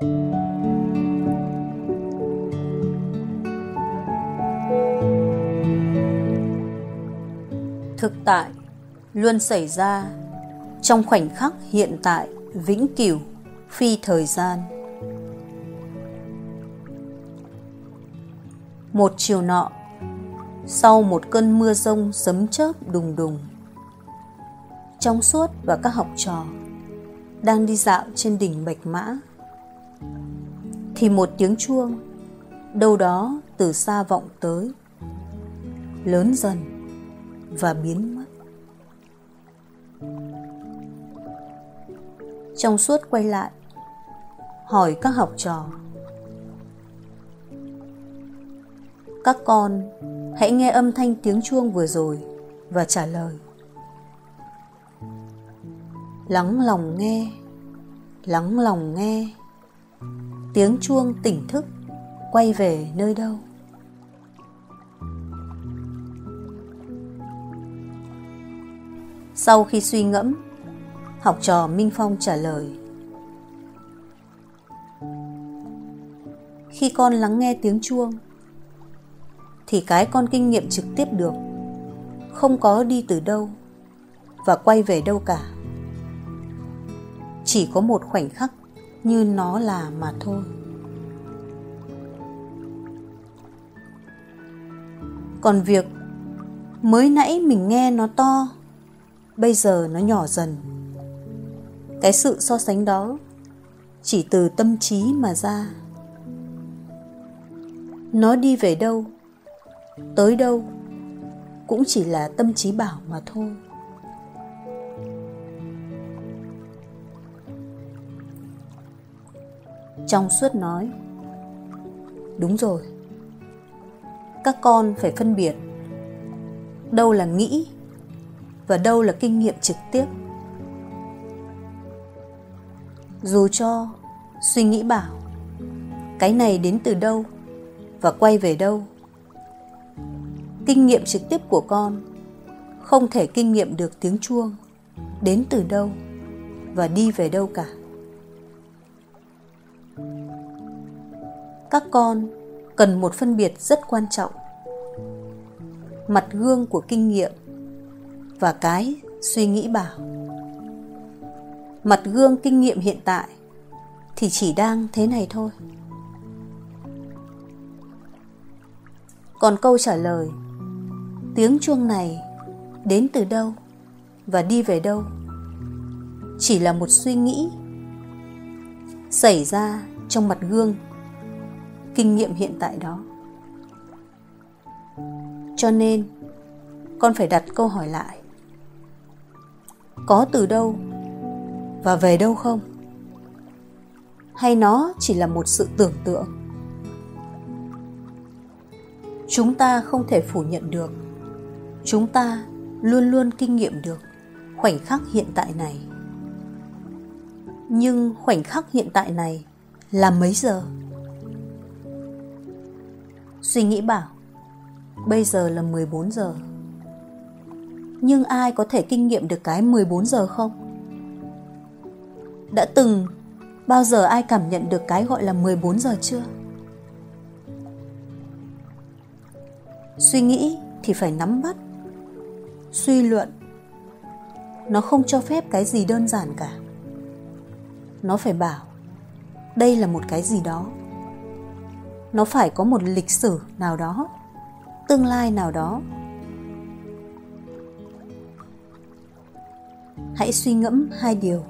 thực tại luôn xảy ra trong khoảnh khắc hiện tại vĩnh cửu phi thời gian. Một chiều nọ, sau một cơn mưa rông sấm chớp đùng đùng, trong suốt và các học trò đang đi dạo trên đỉnh bạch mã thì một tiếng chuông, đâu đó từ xa vọng tới, lớn dần và biến mất. Trong suốt quay lại, hỏi các học trò, các con, hãy nghe âm thanh tiếng chuông vừa rồi và trả lời. Lắng lòng nghe, lắng lòng nghe tiếng chuông tỉnh thức, quay về nơi đâu? Sau khi suy ngẫm, học trò minh phong trả lời. Khi con lắng nghe tiếng chuông, thì cái con kinh nghiệm trực tiếp được, không có đi từ đâu và quay về đâu cả. Chỉ có một khoảnh khắc như nó là mà thôi. Còn việc mới nãy mình nghe nó to, bây giờ nó nhỏ dần. Cái sự so sánh đó chỉ từ tâm trí mà ra. Nó đi về đâu, tới đâu cũng chỉ là tâm trí bảo mà thôi. Trong suốt nói, đúng rồi, các con phải phân biệt đâu là nghĩ và đâu là kinh nghiệm trực tiếp. Dù cho suy nghĩ bảo, cái này đến từ đâu và quay về đâu, kinh nghiệm trực tiếp của con không thể kinh nghiệm được tiếng chuông đến từ đâu và đi về đâu cả. Các con cần một phân biệt rất quan trọng. Mặt gương của kinh nghiệm và cái suy nghĩ bảo. Mặt gương kinh nghiệm hiện tại thì chỉ đang thế này thôi. Còn câu trả lời, tiếng chuông này đến từ đâu và đi về đâu chỉ là một suy nghĩ xảy ra trong mặt gương kinh nghiệm hiện tại đó. Cho nên, con phải đặt câu hỏi lại. Có từ đâu và về đâu không? Hay nó chỉ là một sự tưởng tượng? Chúng ta không thể phủ nhận được. Chúng ta luôn luôn kinh nghiệm được khoảnh khắc hiện tại này. Nhưng khoảnh khắc hiện tại này là mấy giờ? Suy nghĩ bảo, bây giờ là 14 giờ. Nhưng ai có thể kinh nghiệm được cái 14 giờ không? Đã từng, bao giờ ai cảm nhận được cái gọi là 14 giờ chưa? Suy nghĩ thì phải nắm bắt, suy luận. Nó không cho phép cái gì đơn giản cả. Nó phải bảo, đây là một cái gì đó nó phải có một lịch sử nào đó, tương lai nào đó. Hãy suy ngẫm hai điều.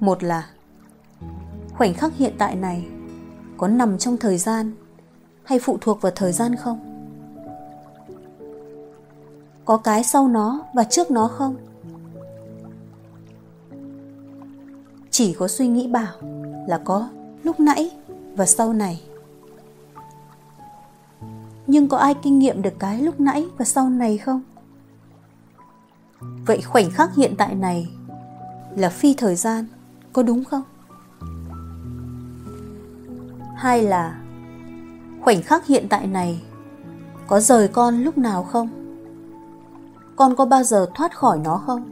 Một là, khoảnh khắc hiện tại này có nằm trong thời gian hay phụ thuộc vào thời gian không? Có cái sau nó và trước nó không? Chỉ có suy nghĩ bảo là có, lúc nãy và sau này. Nhưng có ai kinh nghiệm được cái lúc nãy và sau này không? Vậy khoảnh khắc hiện tại này là phi thời gian, có đúng không? Hay là khoảnh khắc hiện tại này có rời con lúc nào không? Con có bao giờ thoát khỏi nó không?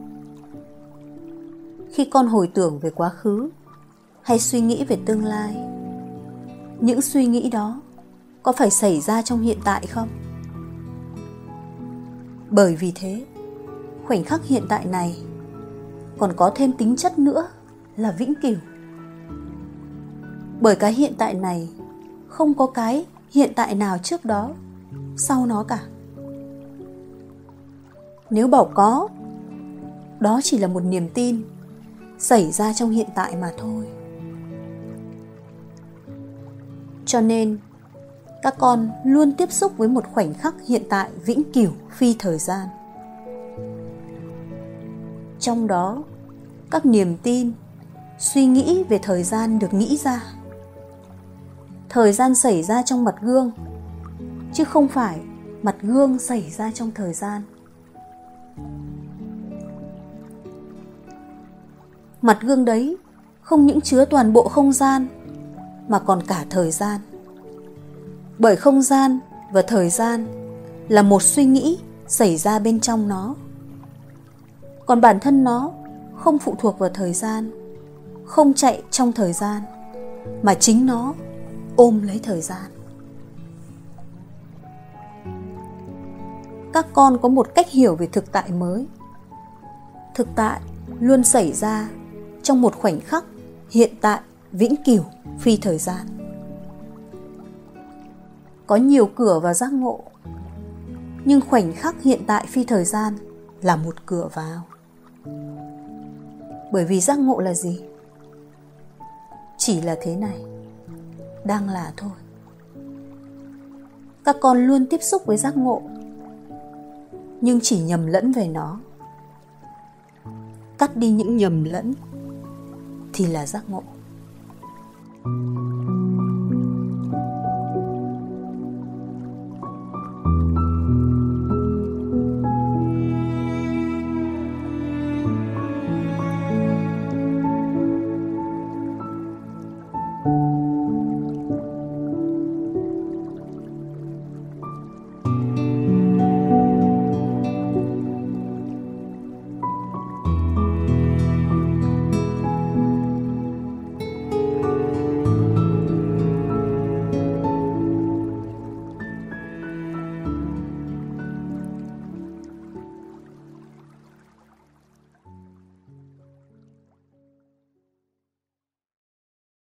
Khi con hồi tưởng về quá khứ hay suy nghĩ về tương lai những suy nghĩ đó có phải xảy ra trong hiện tại không? Bởi vì thế, khoảnh khắc hiện tại này còn có thêm tính chất nữa là vĩnh cửu. Bởi cái hiện tại này không có cái hiện tại nào trước đó, sau nó cả. Nếu bảo có, đó chỉ là một niềm tin xảy ra trong hiện tại mà thôi. Cho nên, các con luôn tiếp xúc với một khoảnh khắc hiện tại vĩnh cửu phi thời gian. Trong đó, các niềm tin, suy nghĩ về thời gian được nghĩ ra. Thời gian xảy ra trong mặt gương, chứ không phải mặt gương xảy ra trong thời gian. Mặt gương đấy không những chứa toàn bộ không gian mà còn cả thời gian. Bởi không gian và thời gian là một suy nghĩ xảy ra bên trong nó. Còn bản thân nó không phụ thuộc vào thời gian, không chạy trong thời gian, mà chính nó ôm lấy thời gian. Các con có một cách hiểu về thực tại mới. Thực tại luôn xảy ra trong một khoảnh khắc hiện tại vĩnh cửu phi thời gian. Có nhiều cửa vào giác ngộ, nhưng khoảnh khắc hiện tại phi thời gian là một cửa vào. Bởi vì giác ngộ là gì? Chỉ là thế này, đang là thôi. Các con luôn tiếp xúc với giác ngộ, nhưng chỉ nhầm lẫn về nó. Cắt đi những nhầm lẫn thì là giác ngộ. Thank you.